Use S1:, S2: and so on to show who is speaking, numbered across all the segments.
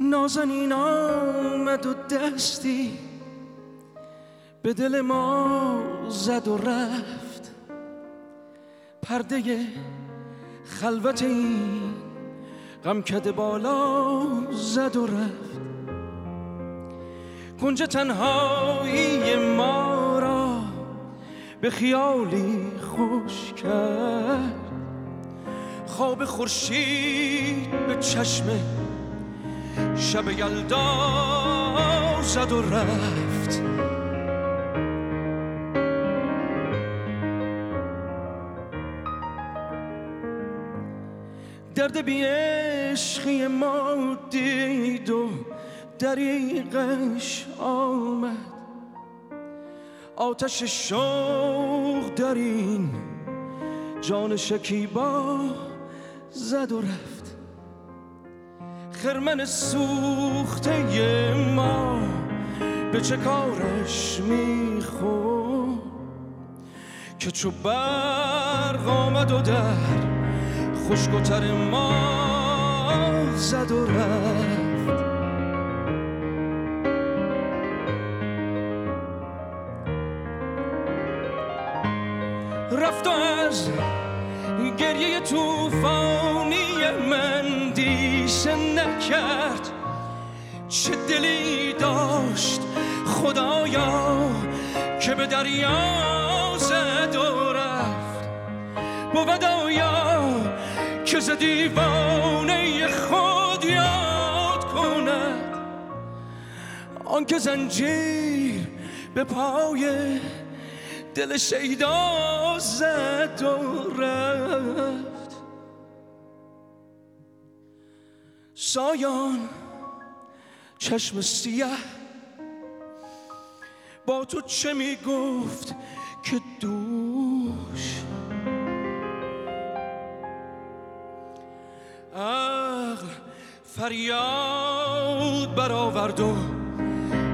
S1: نازنین آمد و دستی به دل ما زد و رفت. پرده خلوت این غمکده بالا زد و رفت. کنج تنهایی ما را به خیالی خوش کرد. خواب خورشید به چشم شب یلدا زد و رفت. درد بی عشقی ما دید و دریقش آمد. آتش شوق در این جان شکیبا زد و رفت. خرمن سوخته ما به چه کارش می‌خورد؟ که چو برق آمد و در خشکتر ما زد و رفت. رفت از گریه توفانی نکرد چه دلی داشت خدایا که به دریا زد و رفت. بود آیا که ز دیوانه خود یاد کند. آنکه زنجیر به پای دل شیدا زد و رفت. سایان چشم سیه. با تو چه می‌گفت که دوش؟ عقل فریاد برآورد و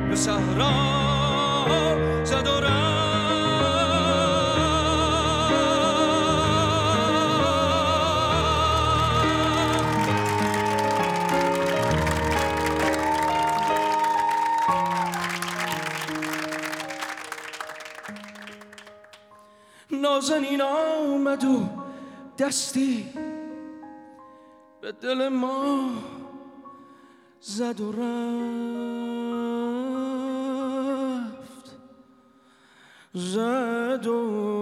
S1: به صحرا نازنین آمد و دستی به دل ما زد و رفت. زد و